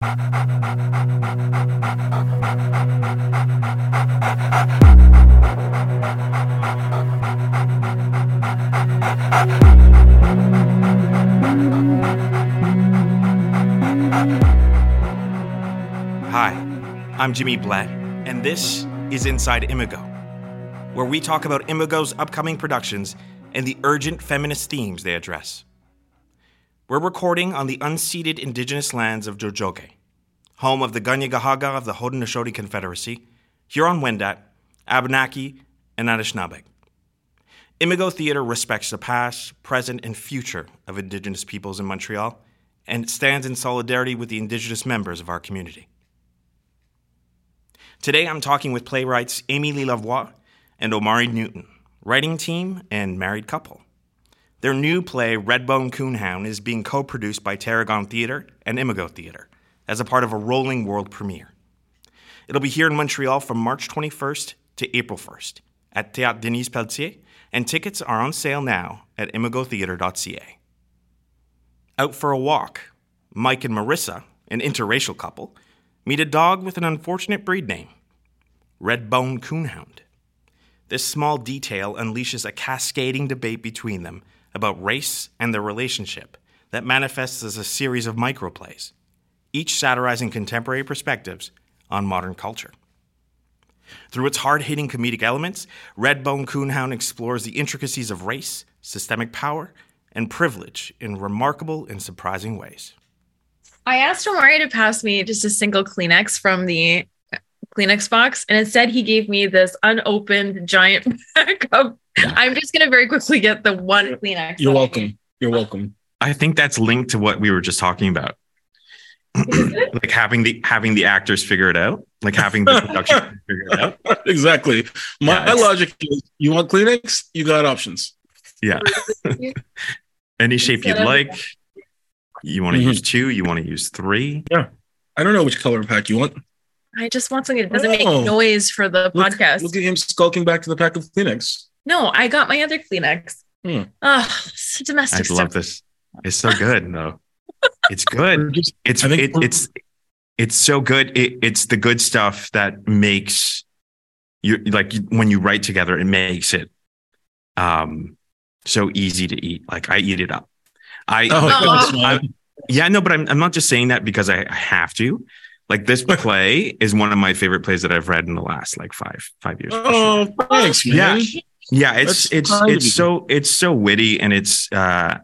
Hi, I'm Jimmy Blais, and this is Inside Imago, where we talk about Imago's upcoming productions and the urgent feminist themes they address. We're recording on the unceded indigenous lands of Tiohtià:ke, home of the Kanien'kehá:ka of the Haudenosaunee Confederacy, Huron-Wendat, Abenaki, and Anishinaabe. Imago Theatre respects the past, present, and future of Indigenous peoples in Montreal, and stands in solidarity with the Indigenous members of our community. Today I'm talking with playwrights Amy Lee Lavoie and Omari Newton, writing team and married couple. Their new play, Redbone Coonhound, is being co produced by Tarragon Theatre and Imago Theatre as a part of a rolling world premiere. It'll be here in Montreal from March 21st to April 1st at Théâtre Denise Pelletier, and tickets are on sale now at imagotheatre.ca. Out for a walk, Mike and Marissa, an interracial couple, meet a dog with an unfortunate breed name Redbone Coonhound. This small detail unleashes a cascading debate between them about race and their relationship that manifests as a series of microplays, each satirizing contemporary perspectives on modern culture. Through its hard hitting comedic elements, Redbone Coonhound explores the intricacies of race, systemic power, and privilege in remarkable and surprising ways. I asked Omari to pass me just a single Kleenex from the Kleenex box, and instead he gave me this unopened giant pack of. I'm just gonna very quickly get the one Kleenex. You're welcome. You're welcome. I think that's linked to what we were just talking about. like having the having the actors figure it out, like having the production figure it out. Exactly. My, Yeah, it's- logic is you want Kleenex, you got options. Yeah. Any shape you'd Instead of- like. You want to Mhm. use two, you want to use three. Yeah. I don't know which color pack you want. I just want something that doesn't make Oh. noise for the Look, podcast. look at him skulking back to the pack of Kleenex. no, I got my other Kleenex. Hmm. Oh, domestic I stuff. love this. It's so good though. It's good. Just- It's think it, it's it's so good. It, it's the good stuff that makes you like when you write together. It makes it um so easy to eat. Like I eat it up. I Oh, Oh. that's yeah no, but I'm I'm not just saying that because I, I have to. Like this play is one of my favorite plays that I've read in the last like five five years. for sure. Oh, thanks, man. Yeah. Yeah, it's That's it's it's so it's so witty and it's uh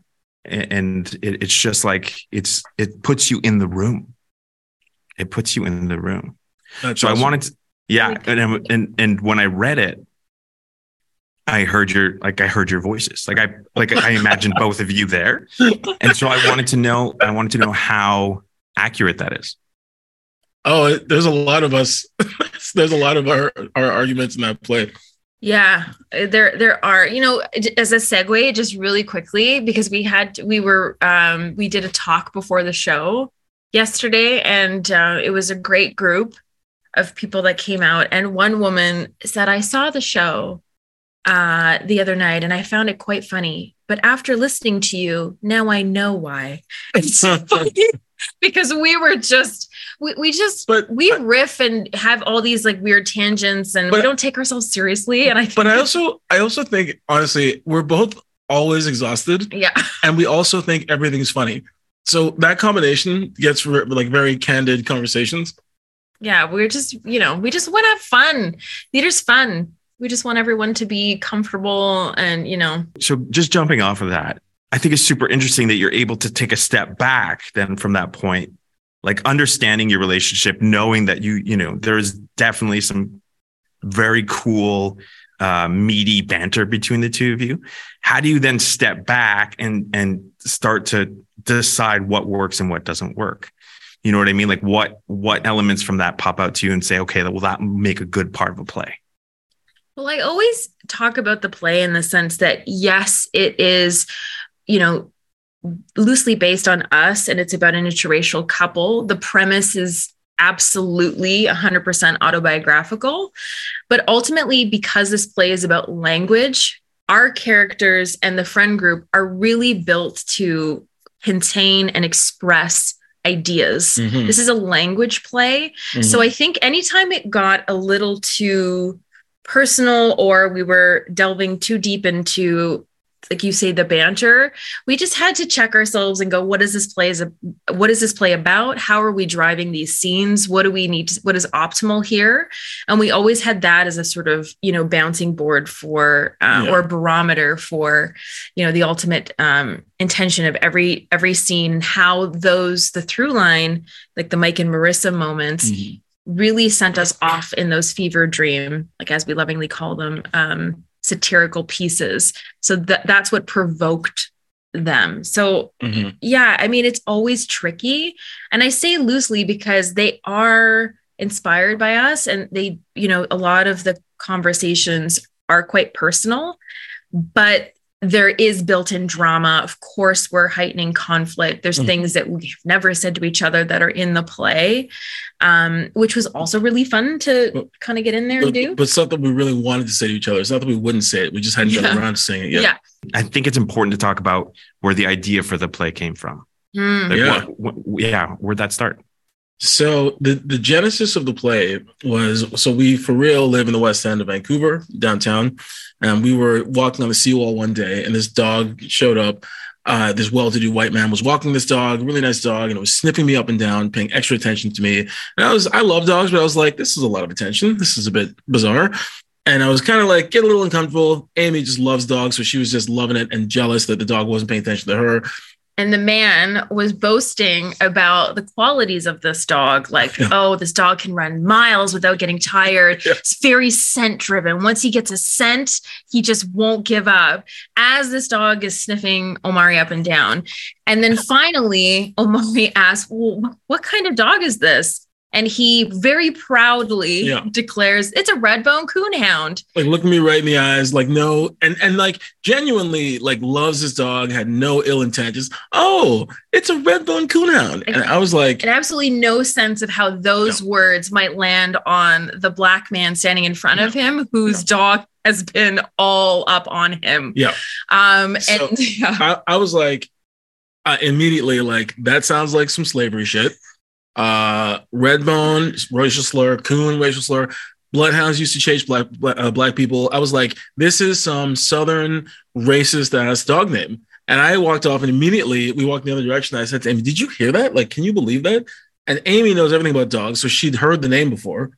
and it, it's just like it's it puts you in the room. It puts you in the room. That's So I wanted to, yeah, and and and when I read it, I heard your like I heard your voices. Like I like I imagined both of you there. And so I wanted to know I wanted to know how accurate that is. Oh, there's a lot of us. there's a lot of our, our arguments in that play. Yeah, there there are. You know, as a segue, just really quickly because we had we were um we did a talk before the show yesterday, and uh, it was a great group of people that came out. And one woman said, "I saw the show uh the other night, and I found it quite funny. But after listening to you, now I know why." It's so funny because we were just we, we just But we riff and have all these like weird tangents and we don't take ourselves seriously and i think but I also I also think honestly we're both always exhausted, yeah and we also think everything's funny. So that combination gets re- like very candid conversations. yeah we're just you know we just want to have fun theater's fun we just want everyone to be comfortable and you know so just jumping off of that, I think it's super interesting that you're able to take a step back then from that point, like understanding your relationship, knowing that you, you know, there's definitely some very cool, uh, meaty banter between the two of you. How do you then step back and and start to decide what works and what doesn't work? You know what I mean? Like what what elements from that pop out to you and say, okay, well, that make a good part of a play. well i always talk about the play in the sense that yes it is you know loosely based on us and it's about an interracial couple the premise is absolutely 100% autobiographical but ultimately because this play is about language our characters and the friend group are really built to contain and express ideas. Mhm. This is a language play. Mhm. So I think anytime it got a little too personal or we were delving too deep into like you say the banter we just had to check ourselves and go what is this play is a, what is this play about how are we driving these scenes what do we need to, what is optimal here and we always had that as a sort of you know bouncing board for uh, Yeah. or barometer for you know the ultimate um intention of every every scene how those the through line like the mike and marissa moments Mhm. really sent us off in those fever dream, like as we lovingly call them, um, satirical pieces. So that that's what provoked them. So Mhm. yeah, I mean, it's always tricky. And I say loosely because they are inspired by us and they, you know, a lot of the conversations are quite personal, but there is built-in drama. Of course, we're heightening conflict. There's Mhm. things that we've never said to each other that are in the play, um, which was also really fun to kind of get in there and do. but something we really wanted to say to each other. It's not that we wouldn't say it. We just hadn't Yeah. gotten around to saying it yet. yeah. I think it's important to talk about where the idea for the play came from. Mm. Like, Yeah. what- what- yeah. Where'd that start? So the the genesis of the play was so we for real live in the west end of Vancouver downtown, and we were walking on the seawall one day, and this dog showed up. Uh, this well-to-do white man was walking this dog, really nice dog, and it was sniffing me up and down, paying extra attention to me. And I was I love dogs, but I was like, this is a lot of attention. This is a bit bizarre. And I was kind of like, get a little uncomfortable. Amy just loves dogs, so she was just loving it and jealous that the dog wasn't paying attention to her. And the man was boasting about the qualities of this dog like Yeah. oh this dog can run miles without getting tired Yeah. it's very scent driven once he gets a scent he just won't give up as this dog is sniffing omari up and down and then finally omari asks well, what kind of dog is this and he very proudly Yeah. declares it's a red bone coonhound like looking me right in the eyes, like no, and and like genuinely like loves his dog, had no ill intentions. Oh, it's a red bone coonhound, and I was like, and absolutely no sense of how those words might land on the black man standing in front of him whose dog has been all up on him yeah. um So- and yeah I, I was like, uh, immediately like that sounds like some slavery shit. Uh, red bone, racial slur, coon, racial slur. Bloodhounds used to chase black black, uh, black people. I was like, this is some southern racist ass dog name. And I walked off, and immediately we walked in the other direction. I said to Amy, "Did you hear that? Like, can you believe that?" And Amy knows everything about dogs, so she'd heard the name before.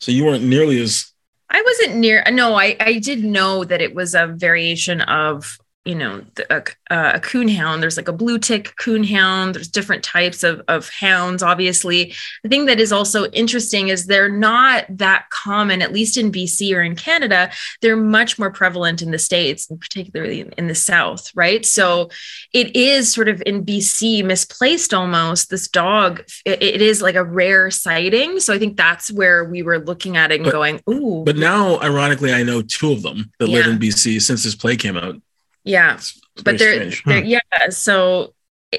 So you weren't nearly as i wasn't near no i i did know that it was a variation of you know the, a, a coonhound there's like a blue tick coonhound there's different types of, of hounds obviously. The thing that is also interesting is they're not that common at least in bc or in canada. They're much more prevalent in the states and particularly in the south right? So it is sort of in bc misplaced almost this dog. It, it is like a rare sighting. So i think that's where we were looking at it and But- going ooh. But now, ironically, I know two of them that live in BC since this play came out. Yeah It's but very they're, they're hmm. yeah so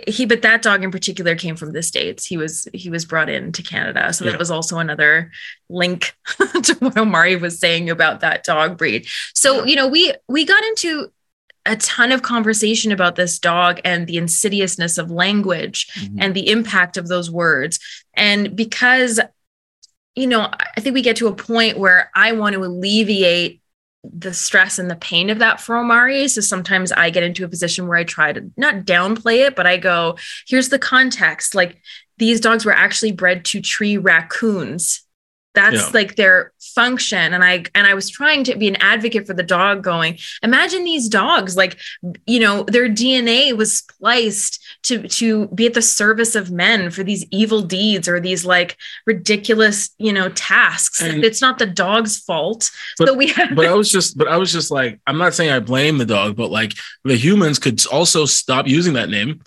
he but that dog in particular came from the states. He was he was brought into canada. So Yeah. that was also another link to what omari was saying about that dog breed. So you know we we got into a ton of conversation about this dog and the insidiousness of language mm-hmm. and the impact of those words. And because, you know, I think we get to a point where I want to alleviate the stress and the pain of that for Omari. So sometimes I get into a position where I try to not downplay it, but I go, here's the context. Like these dogs were actually bred to tree raccoons. That's Yeah. like their function. And I and I was trying to be an advocate for the dog going, imagine these dogs, like, you know, their DNA was spliced to to be at the service of men for these evil deeds or these like ridiculous, you know, tasks. And- it's not the dog's fault. But- so we have but I was just, but I was just like, I'm not saying I blame the dog, but like the humans could also stop using that name,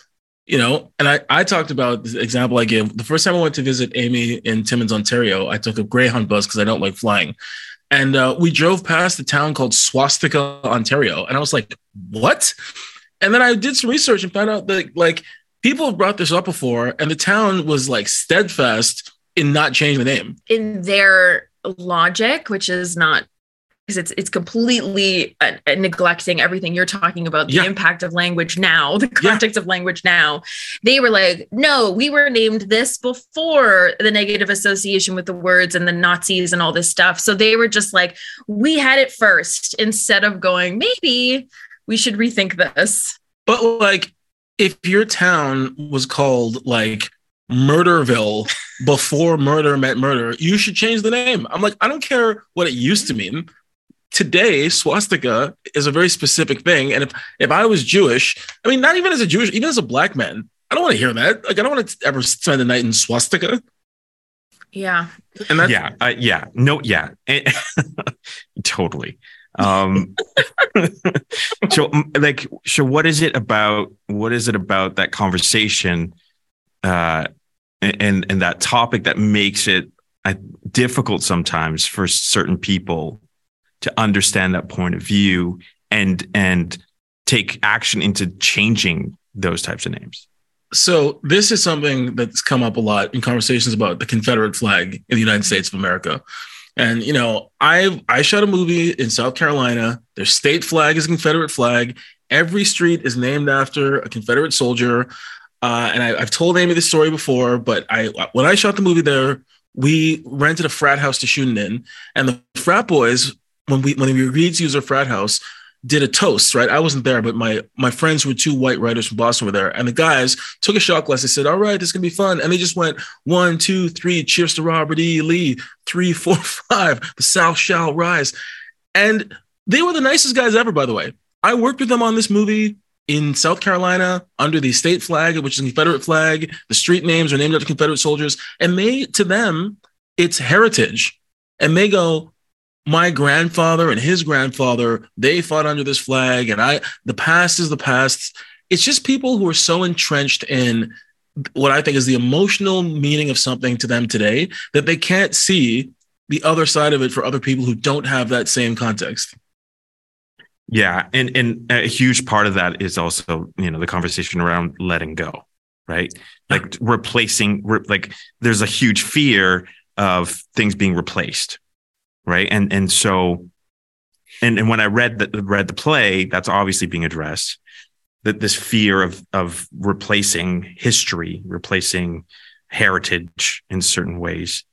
you know. And I, I talked about the example I gave the first time I went to visit Amy in Timmins, Ontario. I took a Greyhound bus because I don't like flying, and uh, we drove past a town called Swastika, Ontario, and I was like, what? And then I did some research and found out that like people have brought this up before, and the town was like steadfast in not changing the name. in their logic, which is not because it's it's completely uh, uh, neglecting everything you're talking about the Yeah. impact of language now the context of language now they were like no we were named this before the negative association with the words and the nazis and all this stuff so they were just like we had it first instead of going maybe we should rethink this But like, if your town was called like Murderville before murder met murder, you should change the name. I'm like, I don't care what it used to mean. Today, swastika is a very specific thing. And if if I was Jewish, I mean, not even as a Jewish, even as a black man, I don't want to hear that. Like, I don't want to ever spend the night in swastika. yeah And that's yeah, uh, yeah, no, yeah, totally. Um, so, like, so what is it about? What is it about that conversation, uh, and and that topic that makes it uh, difficult sometimes for certain people to understand that point of view and and take action into changing those types of names? So this is something that's come up a lot in conversations about the Confederate flag in the United States of America. And you know, I I shot a movie in South Carolina. Their state flag is a Confederate flag. Every street is named after a Confederate soldier. Uh, and I, I've told Amy this story before, but I when I shot the movie there, we rented a frat house to shoot it in, and the frat boys when we when we agreed to use our frat house did a toast, right? I wasn't there, but my my friends were two white writers from Boston were there, and the guys took a shot glass. They said, "All right, this is gonna be fun," and they just went one, two, three. Cheers to Robert E. Lee. Three, four, five. The South shall rise, and they were the nicest guys ever. By the way, I worked with them on this movie in South Carolina under the state flag, which is a Confederate flag. The street names are named after Confederate soldiers, and they to them it's heritage, and they go, my grandfather and his grandfather they fought under this flag and i the past is the past. It's just people who are so entrenched in what i think is the emotional meaning of something to them today that they can't see the other side of it for other people who don't have that same context. Yeah, and and a huge part of that is also you know the conversation around letting go, right? Like replacing, re- like there's a huge fear of things being replaced, right? And and so, and and when I read the read the play, that's obviously being addressed. That this fear of of replacing history, replacing heritage in certain ways.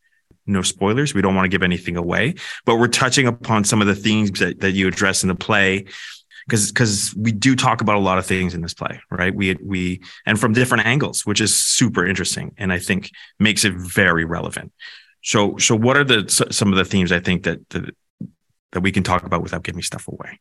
No spoilers. We don't want to give anything away, but we're touching upon some of the themes that, that you address in the play because because we do talk about a lot of things in this play, right? We we and from different angles, which is super interesting, and I think makes it very relevant. So so what are the some of the themes I think that that, that we can talk about without giving stuff away?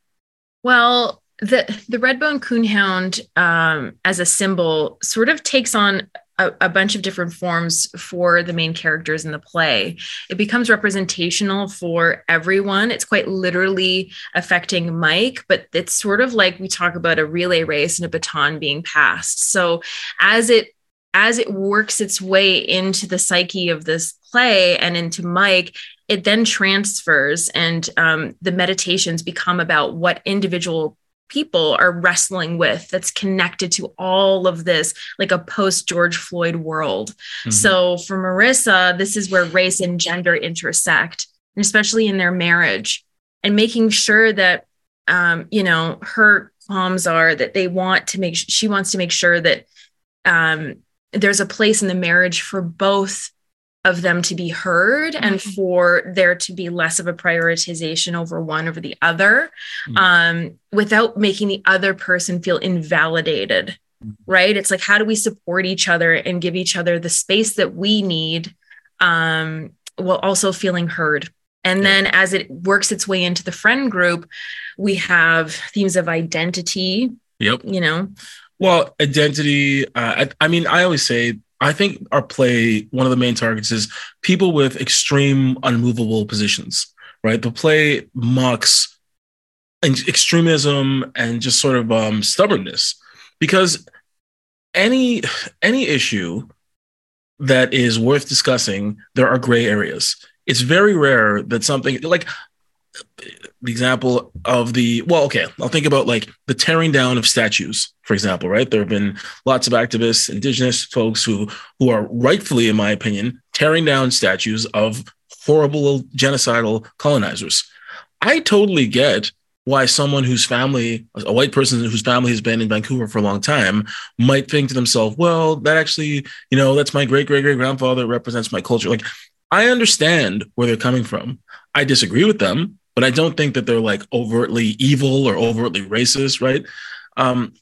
Well, the the redbone coonhound um, as a symbol sort of takes on a, a bunch of different forms for the main characters in the play. It becomes representational for everyone. It's quite literally affecting Mike, but it's sort of like we talk about a relay race and a baton being passed. So as it as it works its way into the psyche of this play and into Mike, it then transfers and um, the meditations become about what individual people are wrestling with that's connected to all of this like a post george floyd world Mhm. so for marissa this is where race and gender intersect and especially in their marriage and making sure that um, you know her qualms are that they want to make she wants to make sure that um, there's a place in the marriage for both of them to be heard and Mhm. for there to be less of a prioritization over one over the other Mhm. um, without making the other person feel invalidated right it's like how do we support each other and give each other the space that we need um, while also feeling heard and then as it works its way into the friend group we have themes of identity yep you know Well, identity. Uh, I, I mean, I always say, I think our play, one of the main targets is people with extreme, unmovable positions, right? The play mocks ex- extremism and just sort of um, stubbornness because any any issue that is worth discussing, there are gray areas. It's very rare that something like the example of the well okay i'll think about like the tearing down of statues for example right there have been lots of activists indigenous folks who who are rightfully in my opinion tearing down statues of horrible genocidal colonizers I totally get why someone whose family, a white person whose family has been in Vancouver for a long time, might think to themselves, well, that actually, you know, that's my great great great grandfather represents my culture. Like, I understand where they're coming from. I disagree with them, but I don't think that they're like overtly evil or overtly racist, right? Um,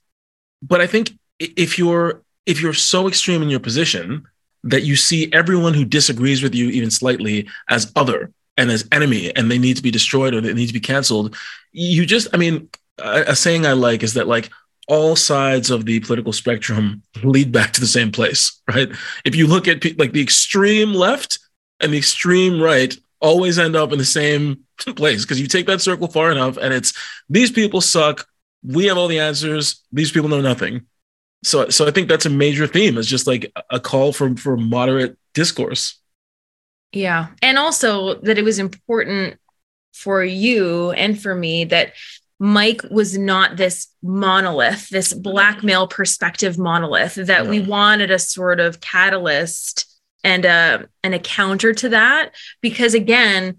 but I think if you're if you're so extreme in your position that you see everyone who disagrees with you even slightly as other and as enemy and they need to be destroyed or they need to be canceled you just i mean a, a saying i like is that like all sides of the political spectrum lead back to the same place right if you look at like the extreme left and the extreme right always end up in the same place because you take that circle far enough and it's these people suck. We have all the answers. These people know nothing. So so i think that's a major theme it's just like a call for for moderate discourse. Yeah. And also that it was important for you and for me that mike was not this monolith this black male perspective monolith that we wanted a sort of catalyst and a and a counter to that. Because again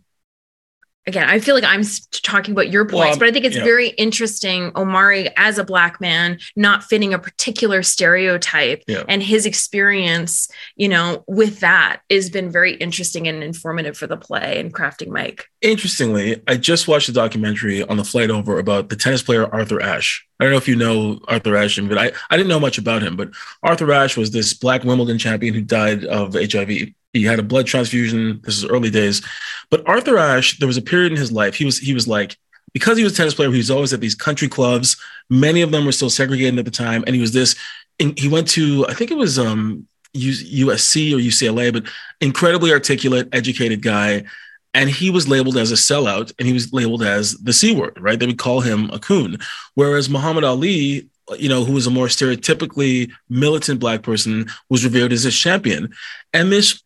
again, I feel like I'm talking about your points, well, but I think it's yeah. very interesting. Omari, as a black man, not fitting a particular stereotype yeah. and his experience, you know, with that has been very interesting and informative for the play and crafting Mike. Interestingly, I just watched a documentary on the flight over about the tennis player Arthur Ashe. I don't know if you know Arthur Ashe, but I, I didn't know much about him. But Arthur Ashe was this black Wimbledon champion who died of HIV. He had a blood transfusion. This is early days. But Arthur Ashe, there was a period in his life. He was he was like because he was a tennis player. He was always at these country clubs. Many of them were still segregated at the time, and he was this. And he went to I think it was um, USC or UCLA, but incredibly articulate, educated guy. And he was labeled as a sellout, and he was labeled as the c word. Right? They would call him a coon. Whereas Muhammad Ali you know, who was a more stereotypically militant black person, was revered as a champion. And this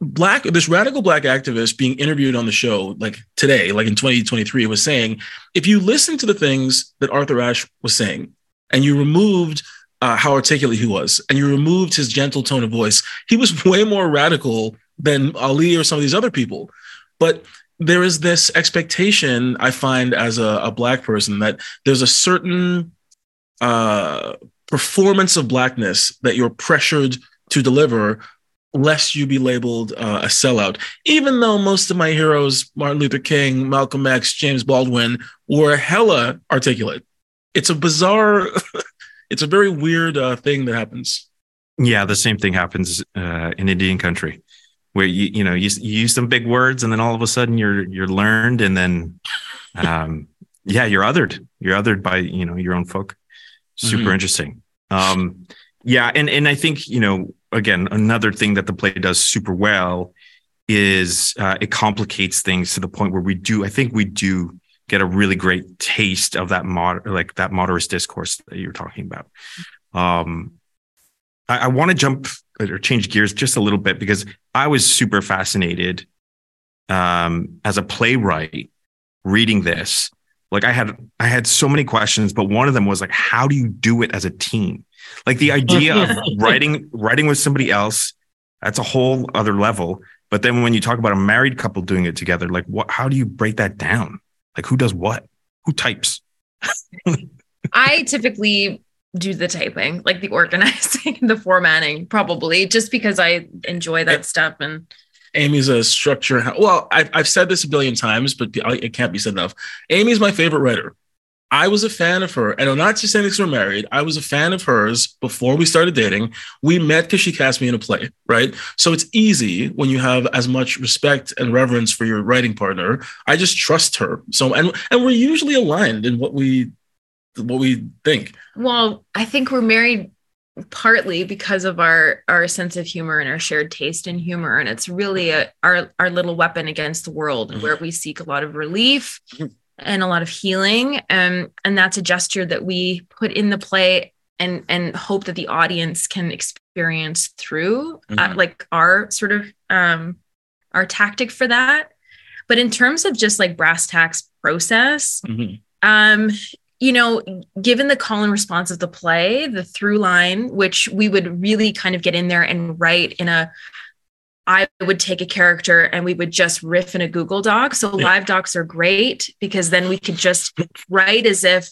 black this radical black activist being interviewed on the show like today like in 2023 was saying if you listen to the things that arthur ashe was saying and you removed uh, how articulate he was and you removed his gentle tone of voice he was way more radical than ali or some of these other people. But there is this expectation i find as a, a black person that there's a certain uh, performance of blackness that you're pressured to deliver lest you be labeled uh, a sellout. Even though most of my heroes, Martin Luther King, Malcolm X, James Baldwin, were hella articulate. It's a bizarre, it's a very weird uh, thing that happens. Yeah, the same thing happens uh, in Indian country, where you you know you, you, use some big words and then all of a sudden you're you're learned and then, um, yeah, you're othered. You're othered by you know your own folk. Super mm-hmm. interesting. Um, yeah, and and I think you know again, another thing that the play does super well is uh, it complicates things to the point where we do, I think we do get a really great taste of that mod, like that moderate discourse that you're talking about. Um, I, I want to jump or change gears just a little bit because I was super fascinated um, as a playwright reading this. Like I had, I had so many questions, but one of them was like, how do you do it as a team? Like the idea of writing writing with somebody else, that's a whole other level. But then when you talk about a married couple doing it together, like what how do you break that down? Like who does what? Who types? I typically do the typing, like the organizing, the formatting, probably just because I enjoy that stuff. And Amy's a structure. Well, I've, I've said this a billion times, but it can't be said enough. Amy's my favorite writer. I was a fan of her, and I'm not just saying because we're married. I was a fan of hers before we started dating. We met because she cast me in a play, right? So it's easy when you have as much respect and reverence for your writing partner. I just trust her. So and and we're usually aligned in what we what we think. Well, I think we're married partly because of our our sense of humor and our shared taste in humor and it's really a, our our little weapon against the world mm-hmm. where we seek a lot of relief mm-hmm and a lot of healing. Um, and that's a gesture that we put in the play and and hope that the audience can experience through uh, mm-hmm. uh, like our sort of um, our tactic for that. But in terms of just like brass tacks process, mm-hmm. um, you know, given the call and response of the play, the through line, which we would really kind of get in there and write in a I would take a character and we would just riff in a Google Doc. So Yeah. live docs are great because then we could just write as if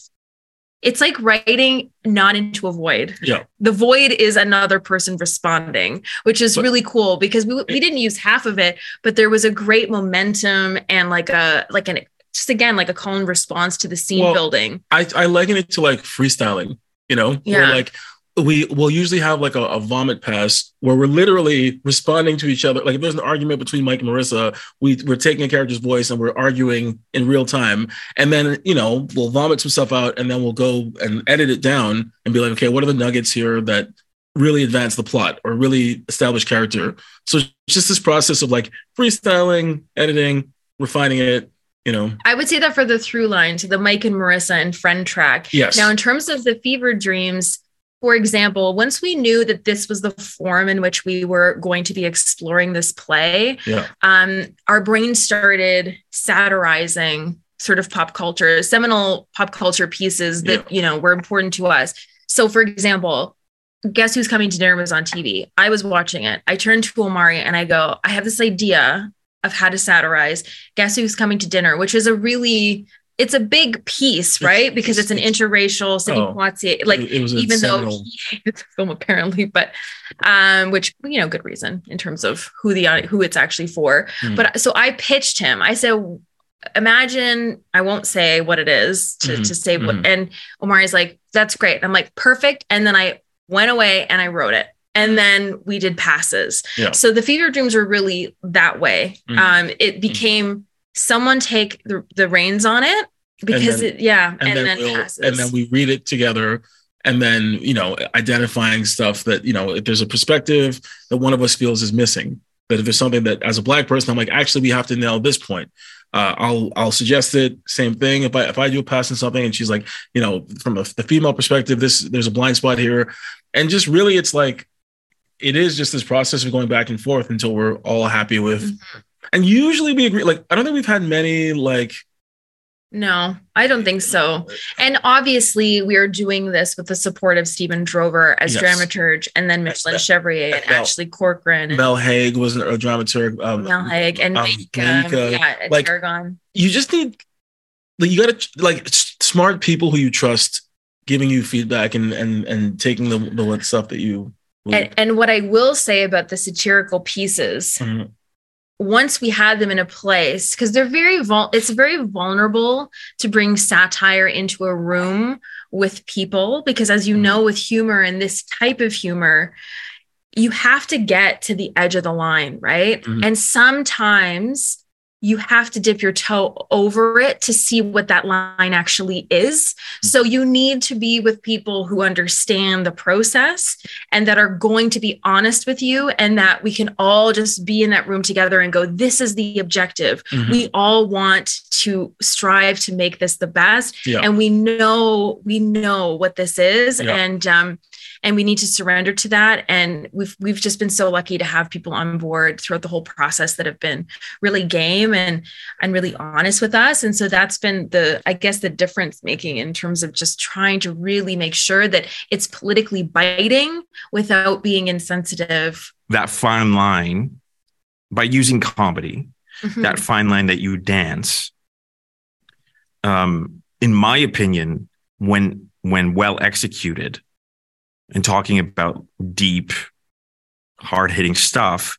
it's like writing not into a void. Yeah. The void is another person responding, which is But- really cool because we, we didn't use half of it, but there was a great momentum and like a like an just again like a call and response to the scene Well, building. I, I liken it to like freestyling, you know, where Yeah. like we will usually have like a, a vomit pass where we're literally responding to each other. Like if there's an argument between Mike and Marissa, we, we're taking a character's voice and we're arguing in real time. And then, you know, we'll vomit some stuff out and then we'll go and edit it down and be like, okay, what are the nuggets here that really advance the plot or really establish character? So it's just this process of like freestyling, editing, refining it, you know. I would say that for the through line to the Mike and Marissa and friend track. Yes. Now, in terms of the fever dreams, for example, once we knew that this was the form in which we were going to be exploring this play, Yeah. um, our brain started satirizing sort of pop culture, seminal pop culture pieces that you know were important to us. So, for example, Guess Who's Coming to Dinner was on TV. I was watching it. I turned to Omari and I go, I have this idea of how to satirize Guess Who's Coming to Dinner, which is a really it's a big piece, right? Because it's an interracial Sidney Oh. Poitier, like it, it even though he hated the film apparently, but um, which you know, good reason in terms of who the who it's actually for. Hmm. But so I pitched him. I said, imagine I won't say what it is to, Mhm, to say what, mhm. and Omari's like, that's great. I'm like, perfect. And then I went away and I wrote it. And then we did passes. Yeah. So the fever dreams were really that way. Mhm. Um, it became someone take the, the reins on it because then- it, yeah, and, then, we'll, passes. and then we read it together and then you know identifying stuff that you know if there's a perspective that one of us feels is missing that if there's something that as a black person i'm like actually we have to nail this point uh, I'll I'll suggest it. Same thing. If I if I do a pass on something and she's like, you know, from a, the female perspective, this there's a blind spot here, and just really, it's like, it is just this process of going back and forth until we're all happy with. Mm-hmm. And usually we agree. Like I don't think we've had many like No, I don't think so. And obviously, we are doing this with the support of Stephen Drover as Yes. dramaturge, and then Micheline Mel- Chevrier and Mel- Ashley Corcoran and Mel Haig was a dramaturg. Um, Mel Haig and um, Mika, um, Mika, yeah, like- Tarragon. you just need like you got to like smart people who you trust giving you feedback and and and taking the the stuff that you And, and what I will say about the satirical pieces, Mhm. Once we had them in a place, because they're very vul- it's very vulnerable to bring satire into a room with people, because as you Mhm. know, with humor and this type of humor, you have to get to the edge of the line, right? Mhm. And sometimes you have to dip your toe over it to see what that line actually is. So you need to be with people who understand the process and that are going to be honest with you and that we can all just be in that room together and go this is the objective. Mhm. We all want to strive to make this the best Yeah. and we know we know what this is Yeah. and um and we need to surrender to that. And we've we've just been so lucky to have people on board throughout the whole process that have been really game and and really honest with us. And so that's been the i guess the difference making in terms of just trying to really make sure that it's politically biting without being insensitive. That fine line, by using comedy, Mhm. that fine line that you dance, um, in my opinion, when when well executed, and talking about deep, hard hitting stuff,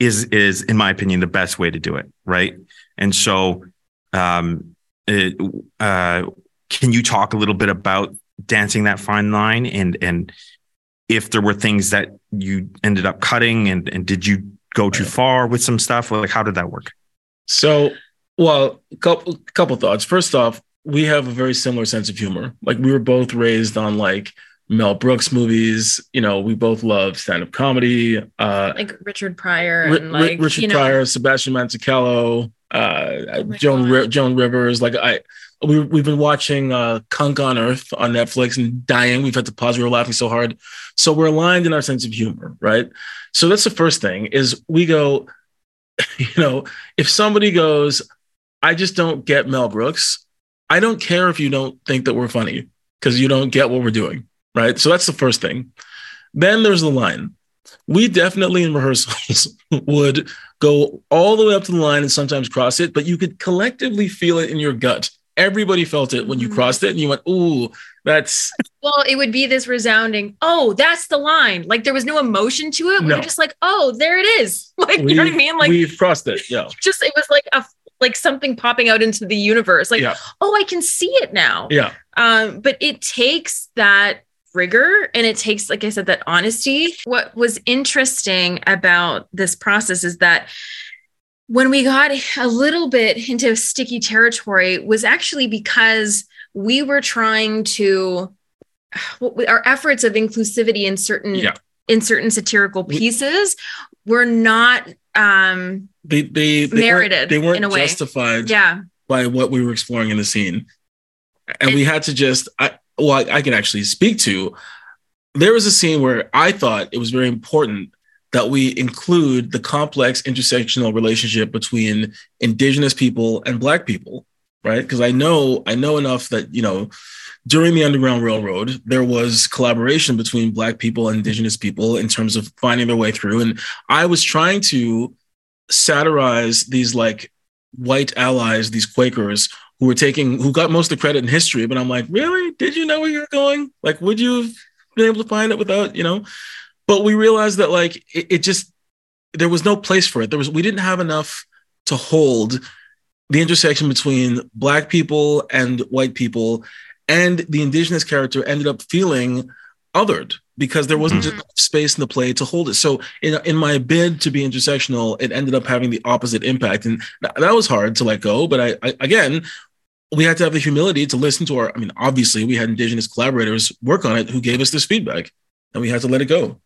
is is in my opinion the best way to do it, right? And so, um, it, uh, can you talk a little bit about dancing that fine line and and if there were things that you ended up cutting and and did you go too far with some stuff like how did that work So, well, couple couple thoughts. First off, we have a very similar sense of humor. Like we were both raised on like Mel Brooks movies. You know, we both love stand up comedy. Uh, like richard pryor and Ri- like Richard you know Pryor, Sebastian Maniscalco, uh, Oh Joan. Ri- Joan Rivers. Like I, we we've been watching uh, Cunk on Earth on Netflix and dying. We've had to pause. We were laughing so hard. So we're aligned in our sense of humor, right? So that's the first thing. Is we go, you know, if somebody goes, I just don't get Mel Brooks. I don't care if you don't think that we're funny because you don't get what we're doing, right? So that's the first thing. Then there's the line. we definitely in rehearsals would go all the way up to the line and sometimes cross it, but you could collectively feel it in your gut. Everybody felt it when you Mhm. crossed it and you went, ooh, that's Well, it would be this resounding, oh, that's the line. Like there was no emotion to it. We No. were just like, oh, there it is. Like, you know what I mean? Like we've crossed it. Yeah. just it was like a like something popping out into the universe. Like, Yeah. oh, I can see it now. Yeah. Um, but it takes that rigor and it takes, like I said, that honesty. What was interesting about this process is that when we got a little bit into sticky territory was actually because we were trying to our efforts of inclusivity in certain Yeah. in certain satirical pieces were not um They they, they Merited, weren't, they weren't in a way. justified yeah by what we were exploring in the scene. And we had to just I well, I, I can actually speak to there was a scene where I thought it was very important that we include the complex intersectional relationship between indigenous people and black people, right? Because I know I know enough that, you know, during the Underground Railroad, there was collaboration between black people and indigenous people in terms of finding their way through. And I was trying to satirize these like white allies, these Quakers who were taking who got most of the credit in history. But I'm like, really? Did you know where you're going? Like, would you have been able to find it without, you know? But we realized that like it, it just there was no place for it. There was we didn't have enough to hold the intersection between black people and white people and the indigenous character ended up feeling othered because there wasn't Mhm. just space in the play to hold it. So in, in my bid to be intersectional, it ended up having the opposite impact. And that, that was hard to let go. But I, I, again, we had to have the humility to listen to our, I mean, obviously we had indigenous collaborators work on it who gave us this feedback and we had to let it go.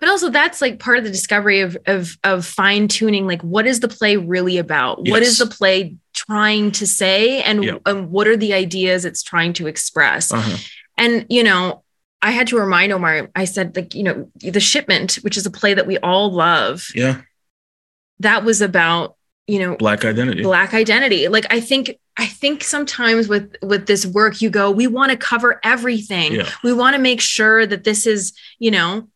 but also that's like part of the discovery of of of fine tuning like what is the play really about what is the play trying to say and, and what are the ideas it's trying to express Uh-huh. and you know i had to remind omar i said like you know the shipment which is a play that we all love Yeah. that was about you know Black identity. black identity like i think i think sometimes with with this work you go we want to cover everything Yeah. we want to make sure that this is you know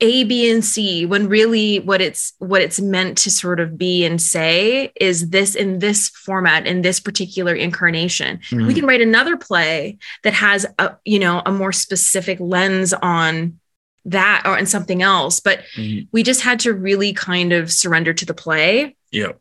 a b and c when really what it's what it's meant to sort of be and say is this in this format in this particular incarnation we Mhm. can write another play that has a you know a more specific lens on that or and something else but Mhm. we just had to really kind of surrender to the play Yeah.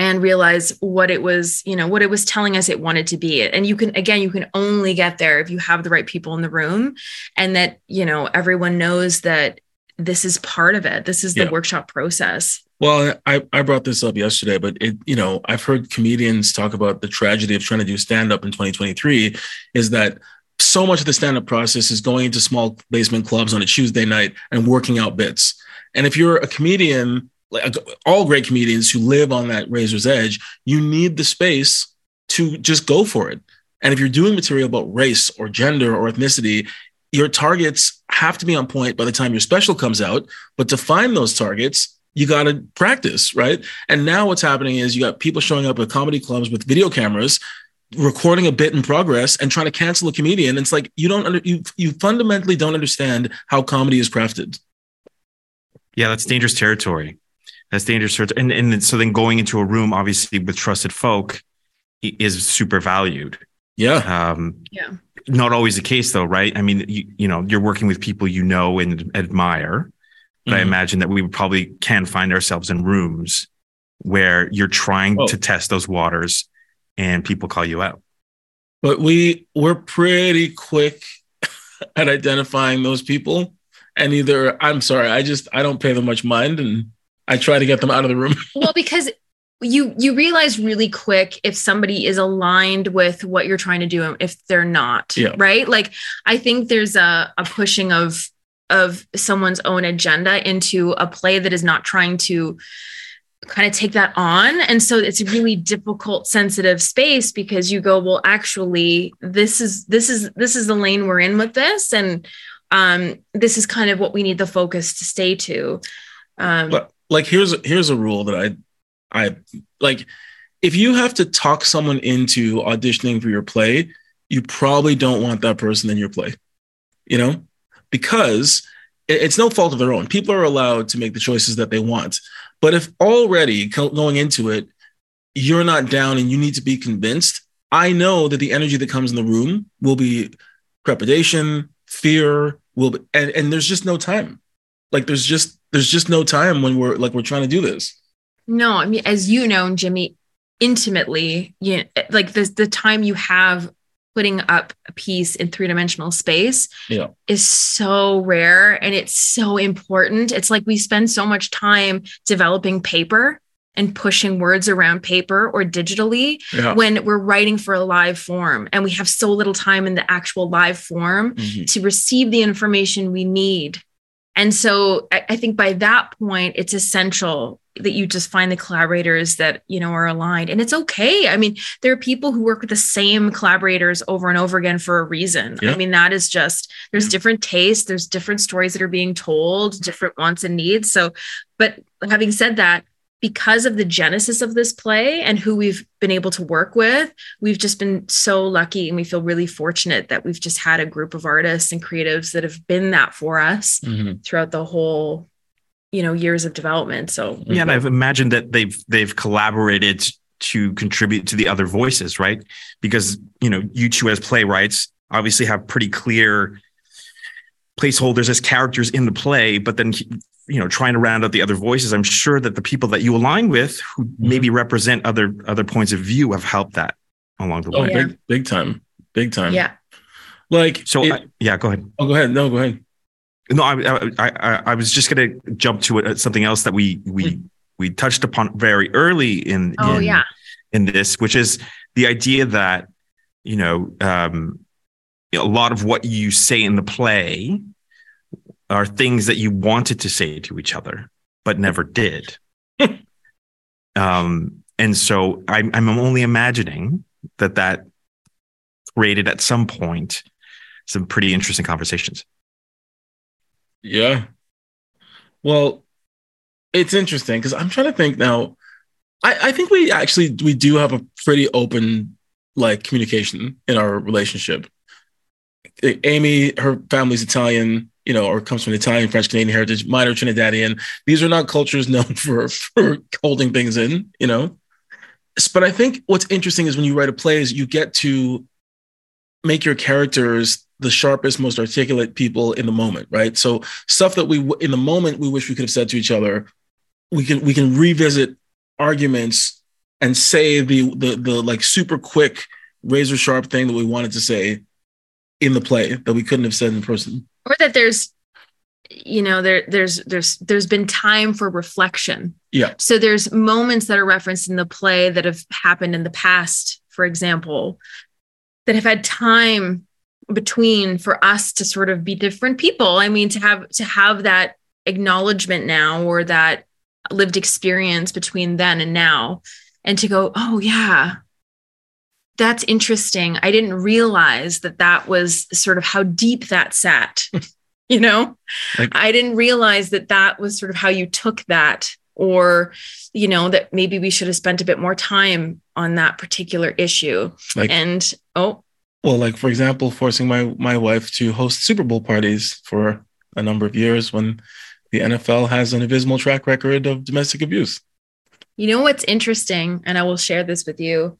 And realize what it was, you know, what it was telling us it wanted to be. And you can, again, you can only get there if you have the right people in the room and that, you know, everyone knows that this is part of it. This is the Yeah. workshop process. Well, I, I brought this up yesterday, but it, you know, I've heard comedians talk about the tragedy of trying to do stand up in 2023 is that so much of the stand up process is going into small basement clubs on a Tuesday night and working out bits. And if you're a comedian, like uh, all great comedians who live on that razor's edge, you need the space to just go for it. And if you're doing material about race or gender or ethnicity, your targets have to be on point by the time your special comes out. But to find those targets, you got to practice, right? And now what's happening is you got people showing up at comedy clubs with video cameras, recording a bit in progress, and trying to cancel a comedian. It's like you don't under, you you fundamentally don't understand how comedy is crafted. Yeah, that's dangerous territory. That's dangerous territory. And, and so then going into a room, obviously with trusted folk, is super valued. Yeah, Um, Yeah. Not always the case, though, right? I mean, you, you know, you're working with people you know and admire. But I Mhm. imagine that we probably can find ourselves in rooms where you're trying Oh. to test those waters and people call you out. but we we're pretty quick at identifying those people. And either I'm sorry, I just I don't pay them much mind, and I try to get them out of the room. well, because you you realize really quick if somebody is aligned with what you're trying to do and if they're not Yeah. right like i think there's a, a pushing of of someone's own agenda into a play that is not trying to kind of take that on and so it's a really difficult sensitive space because you go well actually this is this is this is the lane we're in with this and um this is kind of what we need the focus to stay to um But like here's here's a rule that I I like if you have to talk someone into auditioning for your play, you probably don't want that person in your play. You know? Because it's no fault of their own. People are allowed to make the choices that they want. But if already going into it, you're not down and you need to be convinced, I know that the energy that comes in the room will be trepidation, fear, will be, and, and there's just no time. Like there's just there's just no time when we're like we're trying to do this. No, I mean, as you know, Jimmy, intimately, you know, like the the time you have putting up a piece in three dimensional space yeah. is so rare and it's so important. It's like we spend so much time developing paper and pushing words around paper or digitally yeah. when we're writing for a live form and we have so little time in the actual live form mm-hmm. to receive the information we need. And so I, I think by that point, it's essential that you just find the collaborators that you know are aligned. And it's okay. I mean there are people who work with the same collaborators over and over again for a reason. Yeah. i mean that is just there's different tastes there's different stories that are being told different wants and needs. So but having said that because of the genesis of this play and who we've been able to work with, we've just been so lucky and we feel really fortunate that we've just had a group of artists and creatives that have been that for us mm-hmm. throughout the whole you know years of development so yeah and i've imagined that they've they've collaborated to contribute to the other voices right because you know you two as playwrights obviously have pretty clear placeholders as characters in the play but then you know trying to round out the other voices i'm sure that the people that you align with who mm-hmm. maybe represent other other points of view have helped that along the oh, way. big, big time. Big time. Yeah. Like so it, I, yeah go ahead. Oh go ahead. No go ahead. No, I, I, I was just going to jump to it, something else that we we mm. we touched upon very early in oh in, yeah. in this, which is the idea that you know um, a lot of what you say in the play are things that you wanted to say to each other but never did. um, and so I'm I'm only imagining that that created at some point some pretty interesting conversations. Yeah. Well, it's interesting because I'm trying to think now. I, I think we actually we do have a pretty open like communication in our relationship. Amy, her family's Italian, you know, or comes from Italian, French, Canadian heritage, minor Trinidadian. These are not cultures known for for holding things in, you know. But I think what's interesting is when you write a play is you get to make your characters the sharpest, most articulate people in the moment, right? So stuff that we in the moment we wish we could have said to each other, we can we can revisit arguments and say the the the like super quick razor sharp thing that we wanted to say in the play that we couldn't have said in person. Or that there's you know there there's there's there's been time for reflection. Yeah. So there's moments that are referenced in the play that have happened in the past, for example, that have had time between for us to sort of be different people i mean to have to have that acknowledgement now or that lived experience between then and now and to go oh yeah that's interesting. I didn't realize that that was sort of how deep that sat you know? Like, i didn't realize that that was sort of how you took that or you know that maybe we should have spent a bit more time on that particular issue. Like, and oh. Well, like for example, forcing my my wife to host Super Bowl parties for a number of years when the NFL has an abysmal track record of domestic abuse. You know what's interesting, and I will share this with you.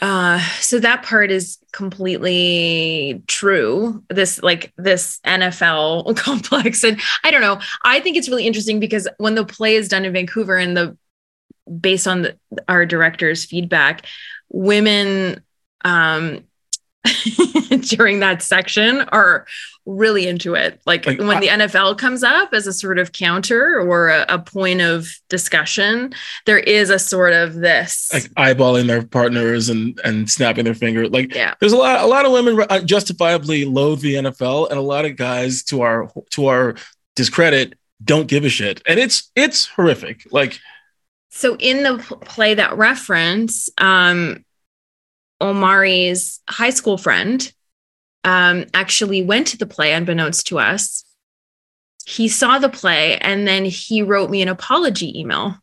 Uh, so that part is completely true. This like this NFL complex, and I don't know. I think it's really interesting because when the play is done in Vancouver, and the based on the, our director's feedback, women um, during that section are really into it. Like, like when I, the NFL comes up as a sort of counter or a, a, point of discussion, there is a sort of this like eyeballing their partners and and snapping their finger. Like, yeah. there's a lot a lot of women justifiably loathe the NFL, and a lot of guys to our to our discredit don't give a shit, and it's it's horrific. Like. So in the play that reference, um, Omari's high school friend um, actually went to the play unbeknownst to us. He saw the play and then he wrote me an apology email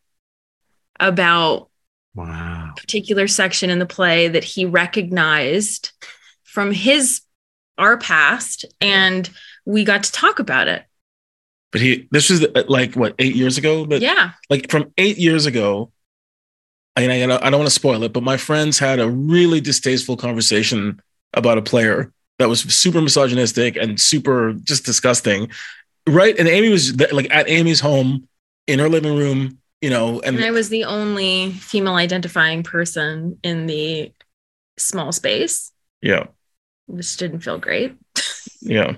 about wow. particular section in the play that he recognized from his our past and we got to talk about it But he, this was uh, like what eight years ago. But yeah, like from eight years ago. I, I, I don't want to spoil it, but my friends had a really distasteful conversation about a player that was super misogynistic and super just disgusting. Right. And Amy was like at Amy's home in her living room, you know, and, and I was the only female identifying person in the small space. Yeah. Which didn't feel great. yeah.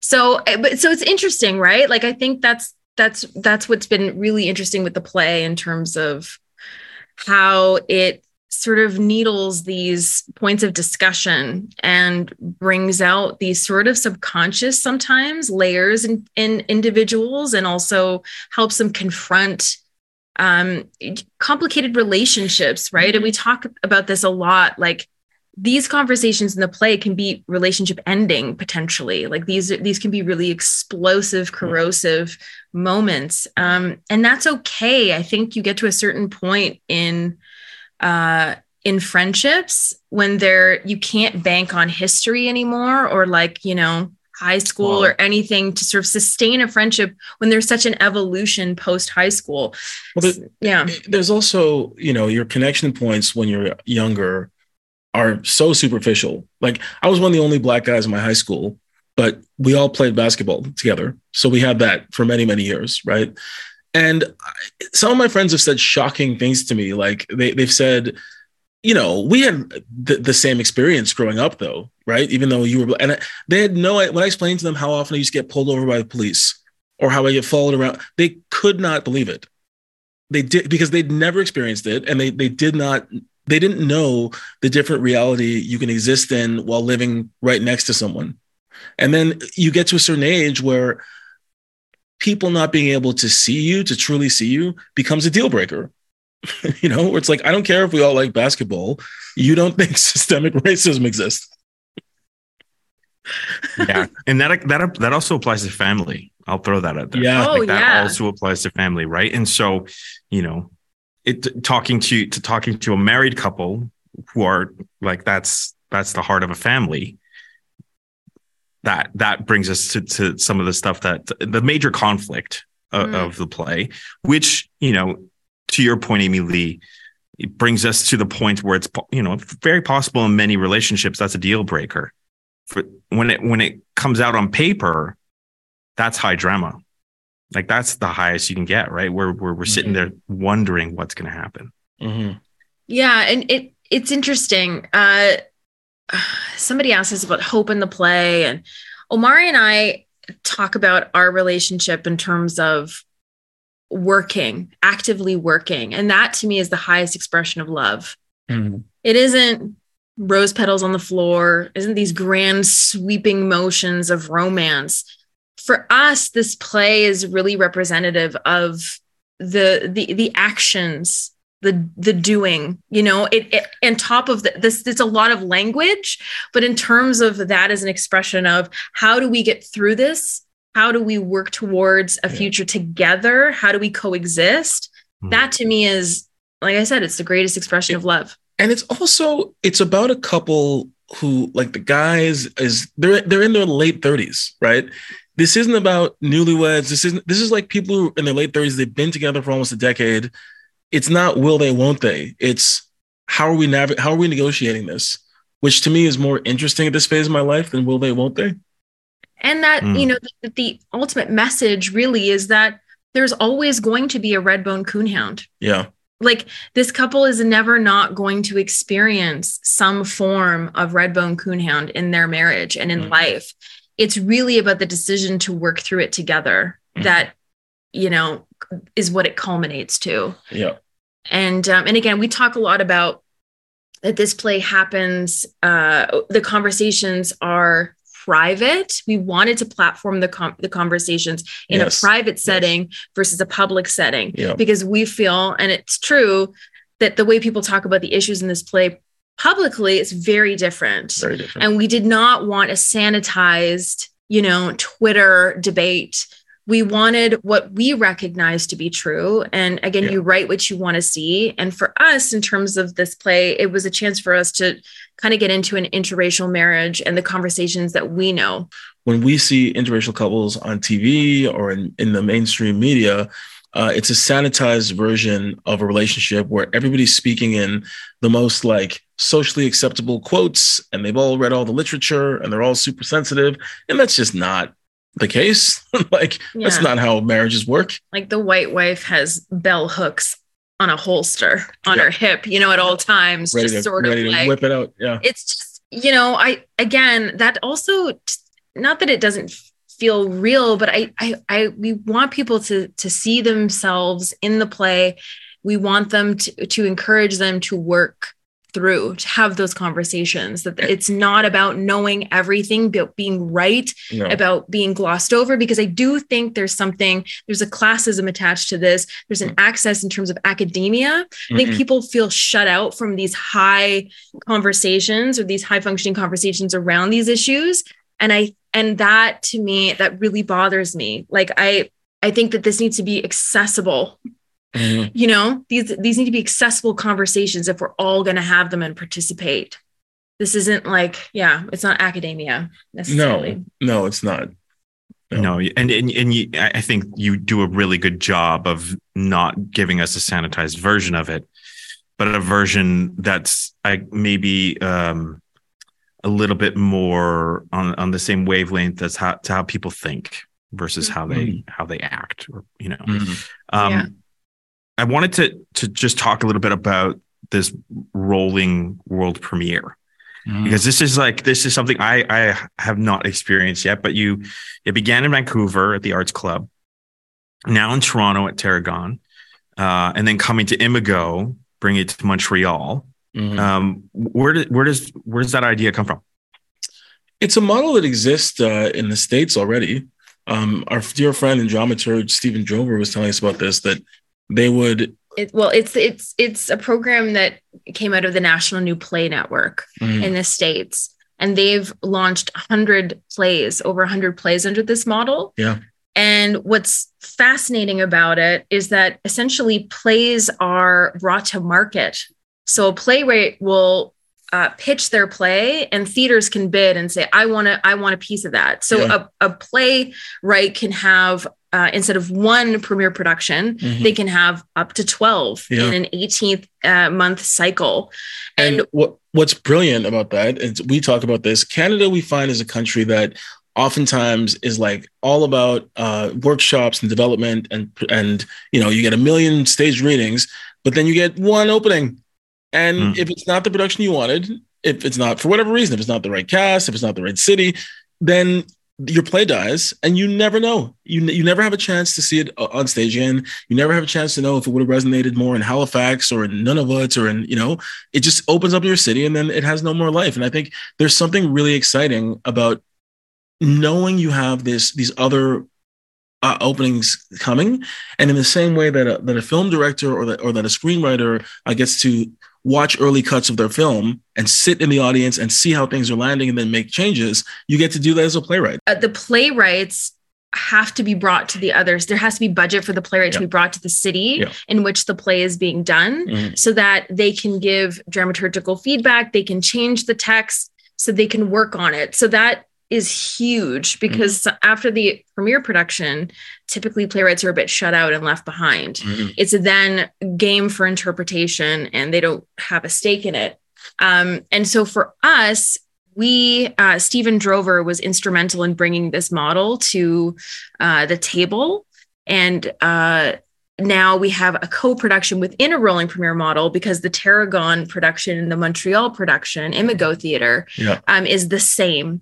So, eh, but so it's interesting, right? Like, I think that's, that's, that's what's been really interesting with the play in terms of how it sort of needles these points of discussion and brings out these sort of subconscious sometimes layers in, in individuals and also helps them confront um, complicated relationships right? And we talk about this a lot like these conversations in the play can be relationship ending potentially. Like these these can be really explosive corrosive moments. Um, and that's okay. I think you get to a certain point in uh, in friendships when they're you can't bank on history anymore or like you know high school wow. or anything to sort of sustain a friendship when there's such an evolution post high school. Well, yeah. there's also you know your connection points when you're younger are so superficial like i was one of the only black guys in my high school but we all played basketball together so we had that for many many years right and some of my friends have said shocking things to me. Like they, they've said, you know, we had the, the same experience growing up, though, right? Even though you were, and they had no, when I explained to them how often I used to get pulled over by the police or how I get followed around, they could not believe it. They did because they'd never experienced it and they, they did not, they didn't know the different reality you can exist in while living right next to someone. And then you get to a certain age where people not being able to see you, to truly see you, becomes a deal breaker. you know, where it's like, I don't care if we all like basketball. You don't think systemic racism exists. yeah, and that that that also applies to family. I'll throw that out there. Yeah, oh, like that yeah. also applies to family, right? And so, you know, it talking to to talking to a married couple who are like that's that's the heart of a family that that brings us to, to some of the stuff that the major conflict of, mm. of the play, which you know, to your point, Amy Lee, it brings us to the point where it's you know very possible in many relationships that's a deal breaker. For when it when it comes out on paper, that's high drama. Like that's the highest you can get, right? Where where we're sitting mm-hmm. there wondering what's going to happen. Mm-hmm. Yeah, and it it's interesting. Uh, somebody asked us about hope in the play, and Omari and I talk about our relationship in terms of working, actively working. And that to me is the highest expression of love. Mm-hmm. It isn't rose petals on the floor, isn't these grand sweeping motions of romance. For us, this play is really representative of the the the actions the the doing you know it, it and top of the, this it's a lot of language but in terms of that as an expression of how do we get through this? How do we work towards a future together? How do we coexist? Mm-hmm. that to me is like i said it's the greatest expression it, of love. And it's also it's about a couple who like the guys is they're they're in their late 30s right this isn't about newlyweds this isn't this is like people who in their late 30s they've been together for almost a decade it's not will they, won't they? It's how are we nav- how are we negotiating this? Which to me is more interesting at this phase of my life than will they, won't they? And that, mm. you know, the, the ultimate message really is that there's always going to be a redbone coonhound. Yeah. Like this couple is never not going to experience some form of redbone coonhound in their marriage and in mm. life. It's really about the decision to work through it together mm. that, you know, is what it culminates to. Yeah. And um, and again, we talk a lot about that this play happens. Uh, the conversations are private. We wanted to platform the com- the conversations in yes. a private setting yes. versus a public setting yeah. because we feel, and it's true, that the way people talk about the issues in this play publicly it's very different. Very different. And we did not want a sanitized, you know, Twitter debate we wanted what we recognize to be true. And again, Yeah. you write what you want to see. And for us, in terms of this play, it was a chance for us to kind of get into an interracial marriage and the conversations that we know. when we see interracial couples on TV or in, in the mainstream media, uh, it's a sanitized version of a relationship where everybody's speaking in the most like socially acceptable quotes and they've all read all the literature and they're all super sensitive. And that's just not the case. like, that's not how marriages work. Like the white wife has bell hooks on a holster on Yeah. her hip, you know, at all times, Ready, just to, sort of ready to like whip it out. Yeah. it's just you know i again that also not that it doesn't feel real but I, I i we want people to to see themselves in the play we want them to to encourage them to work through to have those conversations that it's not about knowing everything but being right No. about being glossed over because I do think there's something, there's a classism attached to this. There's an access in terms of academia. I think Mhm. people feel shut out from these high conversations or these high functioning conversations around these issues. And I, and that to me, that really bothers me. Like I, I think that this needs to be accessible. Mhm. You know, these these need to be accessible conversations if we're all going to have them and participate. This isn't like, yeah, it's not academia necessarily. No, no, it's not. No. No, and and and you, I I think you do a really good job of not giving us a sanitized version of it, but a version that's I maybe um, a little bit more on on the same wavelength as how to how people think versus how they how they act, or you know. Mhm. Um, Yeah. I wanted to to just talk a little bit about this rolling world premiere Mhm. because this is like this is something I I have not experienced yet. But you, it began in Vancouver at the Arts Club, now in Toronto at Tarragon, uh, and then coming to Imago, bring it to Montreal. Mhm. Um, where did where does where does that idea come from? It's a model that exists uh, in the States already. Um, our dear friend and dramaturg Stephen Drover was telling us about this that they would It, well, it's it's it's a program that came out of the National New Play Network mm, in the states, and they've launched hundred plays, over hundred plays under this model. Yeah. And what's fascinating about it is that essentially plays are brought to market. So a playwright will uh, pitch their play, and theaters can bid and say, "I want to, I want a piece of that." So Yeah. a, a playwright can have uh, instead of one premiere production, mhm. they can have up to 12 Yeah. in an 18th uh, month cycle. and, And, what what's brilliant about that is we talk about this. Canada we find is a country that oftentimes is like all about uh, workshops and development and and you know you get a million stage readings, but then you get one opening, and Mm. if it's not the production you wanted, if it's not for whatever reason, if it's not the right cast, if it's not the right city, then your play dies and you never know. You, you never have a chance to see it on stage again. You never have a chance to know if it would have resonated more in halifax or in nunavut or in you know it just opens up your city and then it has no more life. And i think there's something really exciting about knowing you have this these other uh, openings coming and in the same way that a, that a film director or that, or that a screenwriter uh, gets to watch early cuts of their film and sit in the audience and see how things are landing and then make changes you get to do that as a playwright uh, the playwrights have to be brought to the others. There has to be budget for the playwright to be brought to the city Yeah. in which the play is being done Mhm. so that they can give dramaturgical feedback, they can change the text, so they can work on it. So that is huge because after the premiere production, typically playwrights are a bit shut out and left behind. it's then game for interpretation and they don't have a stake in it. Um, and so for us we uh, stephen drover was instrumental in bringing this model to uh, the table. And uh, now we have a co-production within a rolling premiere model because the tarragon production and the montreal production imago theater Yeah. um, is the same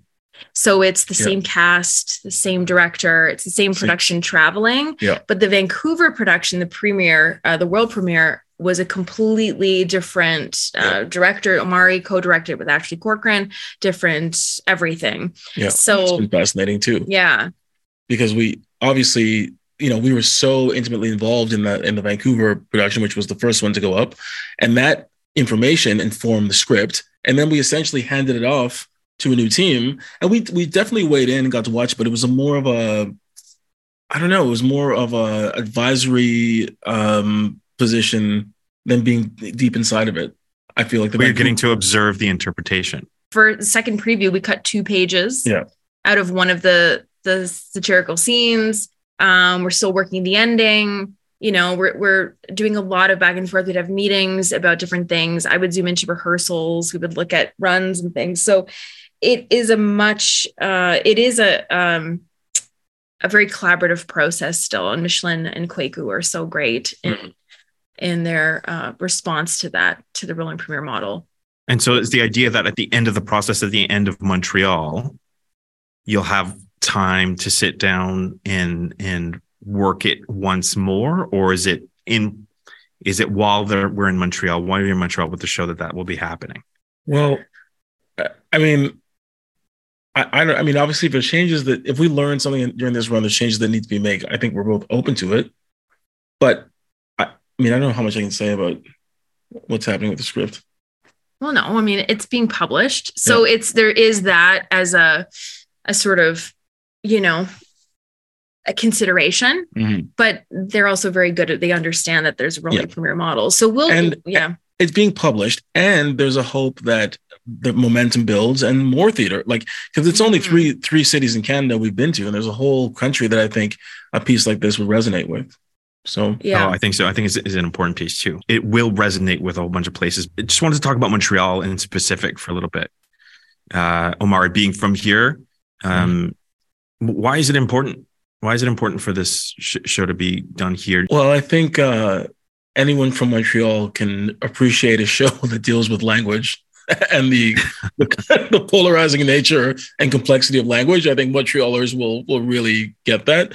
so it's the Yeah. same cast the same director it's the same production traveling Yeah. but the Vancouver production, the premiere, uh, the world premiere, was a completely different uh, director. Omari co-directed with Ashley Corcoran, different everything. Yeah. it's So been fascinating too yeah, because we obviously you know we were so intimately involved in the in the Vancouver production which was the first one to go up and that information informed the script and then we essentially handed it off to a new team and we we definitely weighed in and got to watch but it was a more of a I don't know. It was more of a advisory um, position than being deep inside of it. I feel like the we're getting to observe the interpretation. For the second preview, we cut two pages yeah. out of one of the the satirical scenes. Um, we're still working the ending. You know, we're we're doing a lot of back and forth. We'd have meetings about different things. I would zoom into rehearsals. We would look at runs and things. So it is a much uh, it is a um, a very collaborative process still. And Micheline and Kwaku are so great in mm-hmm. in their uh, response to that to the rolling premiere model. And so it's the idea that at the end of the process, at the end of Montreal, you'll have time to sit down and and work it once more, or is it in is it while we're in Montreal, while you're in Montreal with the show that that will be happening? Well, I mean, I, I, I mean, obviously, if there's changes that if we learn something during this run, there's changes that need to be made. I think we're both open to it. But I, I mean, I don't know how much I can say about what's happening with the script. Well, no, I mean, it's being published, so yeah. it's there is that as a a sort of, you know, a consideration. Mm-hmm. But they're also very good at they understand that there's really yeah. premiere models. So we'll, and yeah, it's being published, and there's a hope that the momentum builds and more theater like because it's only mm-hmm. three three cities in canada we've been to and there's a whole country that i think a piece like this would resonate with so yeah, oh, I think so. I think it's, it's, an important piece too. It will resonate with a whole bunch of places. I just wanted to talk about Montreal in specific for a little bit. Uh, Omar, being from here, um, mm-hmm. why is it important? Why is it important for this sh- show to be done here? Well, I think uh, anyone from Montreal can appreciate a show that deals with language and the, the, the polarizing nature and complexity of language. I think Montrealers will will really get that.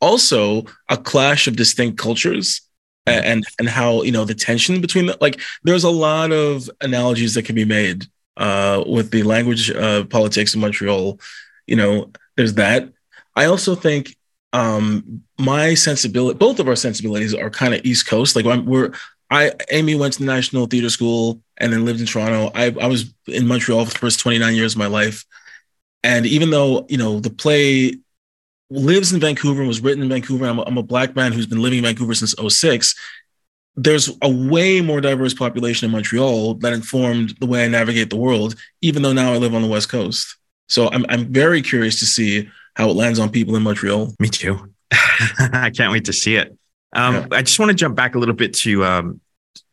Also, a clash of distinct cultures and and how you know the tension between the, like there's a lot of analogies that can be made uh, with the language uh, politics in Montreal. You know, there's that. I also think um, my sensibility, both of our sensibilities are kind of East Coast. Like I'm, we're I Amy went to the National Theatre School and then lived in Toronto. I, I was in Montreal for the first 29 years of my life. And even though, you know, the play lives in Vancouver and was written in Vancouver, I'm a, I'm a black man who's been living in Vancouver since 06. There's a way more diverse population in Montreal that informed the way I navigate the world, even though now I live on the West Coast. So I'm, I'm very curious to see how it lands on people in Montreal. Me too. I can't wait to see it. Um, yeah. I just want to jump back a little bit to, um,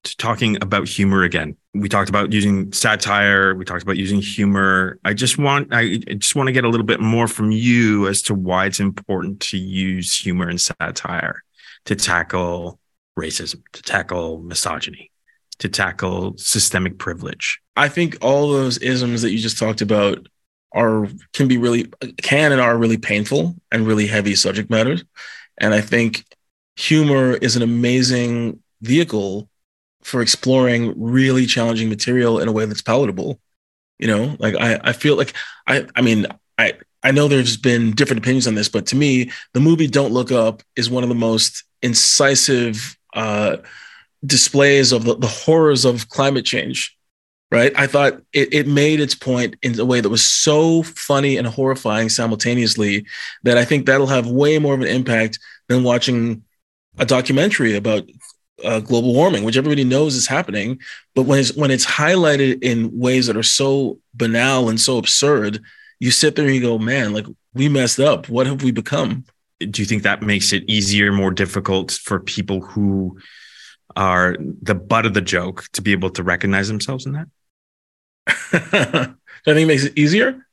to talking about humor again. We talked about using satire. We talked about using humor. I just want I just want to get a little bit more from you as to why it's important to use humor and satire to tackle racism, to tackle misogyny, to tackle systemic privilege. I think all those isms that you just talked about are can be really can and are really painful and really heavy subject matters. And I think humor is an amazing vehicle for exploring really challenging material in a way that's palatable. You know, like I, I feel like I, I mean, I, I know there's been different opinions on this, but to me, the movie Don't Look Up is one of the most incisive uh, displays of the, the horrors of climate change. Right. I thought it, it made its point in a way that was so funny and horrifying simultaneously that I think that'll have way more of an impact than watching a documentary about uh, global warming, which everybody knows is happening. But when it's when it's highlighted in ways that are so banal and so absurd, you sit there and you go, "Man, like we messed up. What have we become?" Do you think that makes it easier, more difficult for people who are the butt of the joke to be able to recognize themselves in that? Do I think it makes it easier.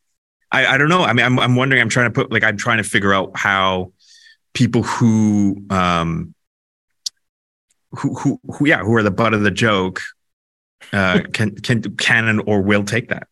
I, I don't know. I mean, I'm, I'm wondering. I'm trying to put like I'm trying to figure out how people who um who who, who yeah who are the butt of the joke uh can can can or will take that.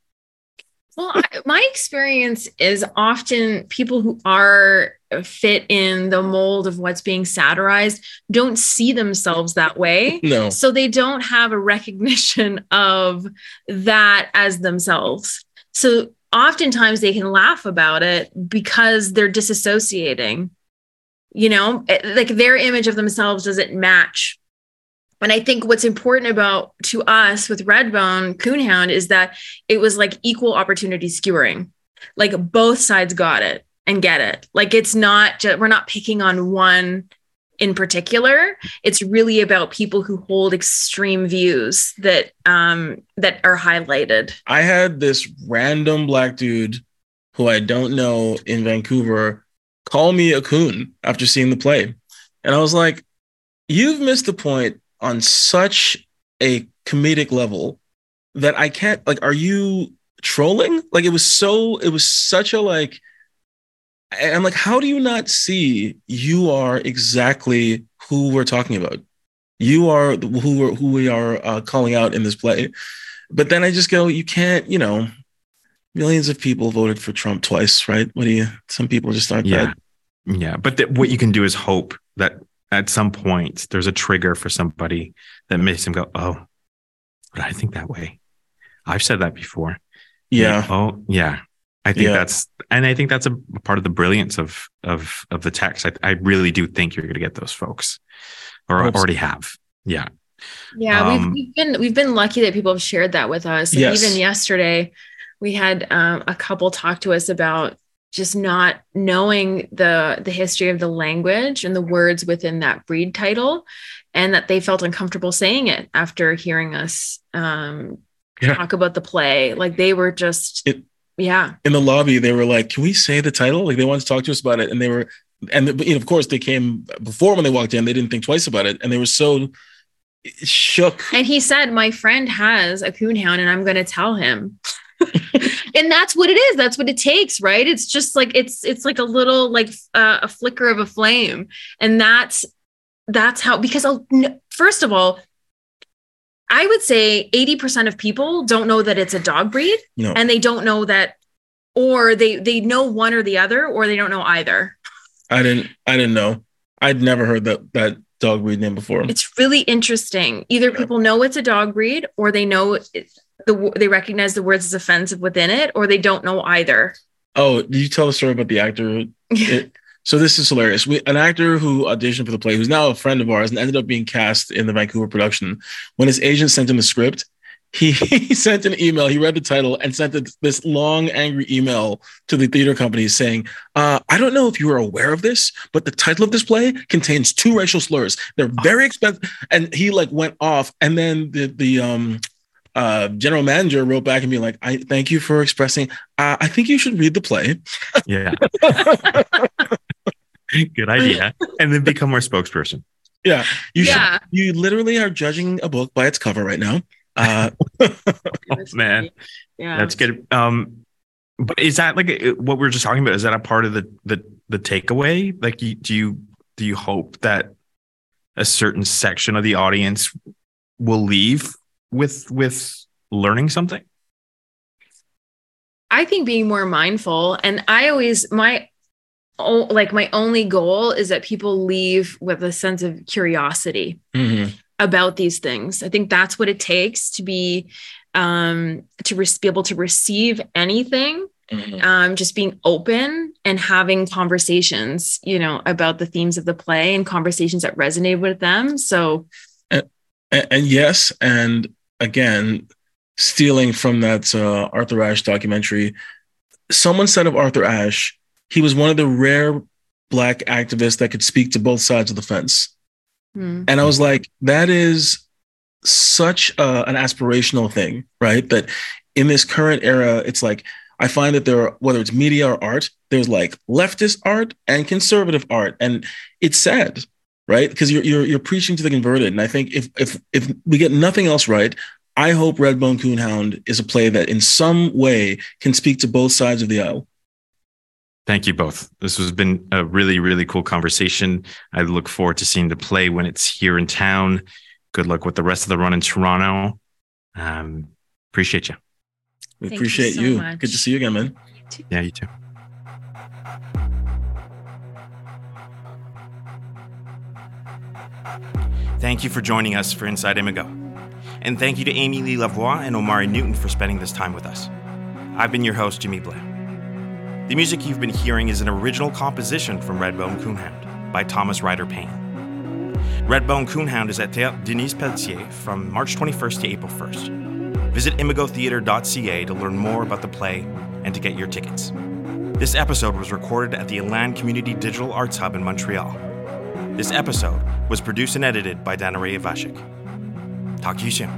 Well I, my experience is often people who are fit in the mold of what's being satirized don't see themselves that way. No. So they don't have a recognition of that as themselves. So oftentimes they can laugh about it because they're disassociating you know like their image of themselves doesn't match and I think what's important about to us with Redbone Coonhound is that it was like equal opportunity skewering. Like both sides got it. and get it. Like it's not just we're not picking on one in particular. It's really about people who hold extreme views that um that are highlighted. I had this random black dude who I don't know in Vancouver call me a coon after seeing the play. And I was like, you've missed the point on such a comedic level that I can't like are you trolling? Like it was so it was such a like I'm like, how do you not see you are exactly who we're talking about? You are who we're, who we are uh, calling out in this play. But then I just go, you can't, you know, millions of people voted for Trump twice, right? What do you? Some people just aren't Yeah. that. Yeah. But th- what you can do is hope that at some point there's a trigger for somebody that makes them go, oh, but I think that way. I've said that before. Yeah, Oh, yeah. I think Yeah. that's, and I think that's a part of the brilliance of of of the text. I, I really do think you're going to get those folks, or Hope so. already have. Yeah. Yeah, Um, we've, we've been we've been lucky that people have shared that with us. Yes. Even yesterday, we had um, a couple talk to us about just not knowing the the history of the language and the words within that breed title, and that they felt uncomfortable saying it after hearing us um, Yeah. talk about the play. Like they were just, It- yeah, in the lobby they were like, "Can we say the title?" Like they wanted to talk to us about it, and they were, and you know, of course they came before when they walked in. They didn't think twice about it, and they were so shook. And he said, My friend has a coonhound and I'm going to tell him. and that's what it is. That's what it takes, right? It's just like it's it's like a little like uh, a flicker of a flame. And that's that's how because I'll, first of all, I would say 80% of people don't know that it's a dog breed No. and they don't know that or they they know one or the other or they don't know either. I didn't. I didn't know. I'd never heard that that dog breed name before. It's really interesting. Either people know it's a dog breed, or they know it, the they recognize the words as offensive within it, or they don't know either. Oh, did you tell the story about the actor? It- so this is hilarious. We, an actor who auditioned for the play, who's now a friend of ours, and ended up being cast in the Vancouver production. When his agent sent him the script, he, he sent an email. He read the title and sent this long, angry email to the theater company saying, uh, "I don't know if you are aware of this, but the title of this play contains two racial slurs. They're very expensive." And he like went off, and then the the um uh, general manager wrote back and be like, "I thank you for expressing. Uh, I think you should read the play." Yeah. Good idea. And then become our spokesperson. Yeah, you Yeah. should. You literally are judging a book by its cover right now. Uh, man. yeah, That's good. Um, but is that like a- what we are just talking about? Is that a part of the the the takeaway? Like, you, do you do you hope that a certain section of the audience will leave with with learning something? I think being more mindful, and I always my oh, like my only goal is that people leave with a sense of curiosity. mhm. about these things. I think that's what it takes to be um to re- be able to receive anything Mhm. um just being open and having conversations you know about the themes of the play and conversations that resonate with them so And, and yes, and again, stealing from that uh, Arthur Ashe documentary, someone said of Arthur Ashe, he was one of the rare black activists that could speak to both sides of the fence. hmm. And I was like, that is such uh, an aspirational thing, right? That in this current era, it's like, I find that there are, whether it's media or art, there's like leftist art and conservative art. And it's sad, right? Because you're, you're, you're preaching to the converted. And I think if, if, if we get nothing else right, I hope Redbone Coonhound is a play that in some way can speak to both sides of the aisle. Thank you both. This has been a really, really cool conversation. I look forward to seeing the play when it's here in town. Good luck with the rest of the run in Toronto. Um, appreciate you. We Thank you appreciate so you. Good to see you again, man. Yeah, you too. Thank you for joining us for Inside Imago. And thank you to Amy Lee Lavoie and Omari Newton for spending this time with us. I've been your host, Jimmy Blais. The music you've been hearing is an original composition from Redbone Coonhound by Thomas Ryder Payne. Redbone Coonhound is at Théâtre Denise Pelletier from March 21st to April 1st. Visit imagotheatre.ca to learn more about the play and to get your tickets. This episode was recorded at the Elan Community Digital Arts Hub in Montreal. This episode was produced and edited by Danaraya Vashik. Talk to you soon.